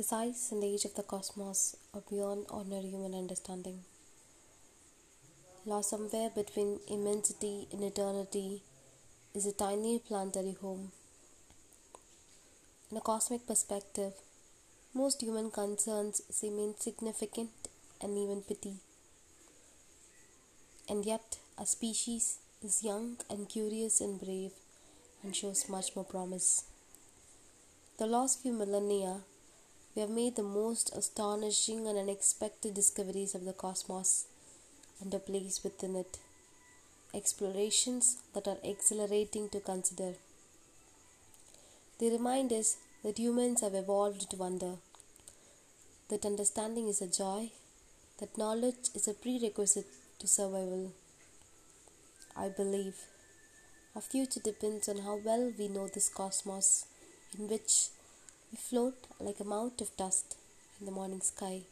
The size and age of the cosmos are beyond ordinary human understanding. Lost somewhere between immensity and eternity is a tiny planetary home. In a cosmic perspective, most human concerns seem insignificant and even petty. And yet, our species is young and curious and brave and shows much more promise. The last few millennia, we have made the most astonishing and unexpected discoveries of the cosmos and a place within it. Explorations that are exhilarating to consider. They remind us that humans have evolved to wonder, that understanding is a joy, that knowledge is a prerequisite to survival. I believe our future depends on how well we know this cosmos in which we float like a mound of dust in the morning sky.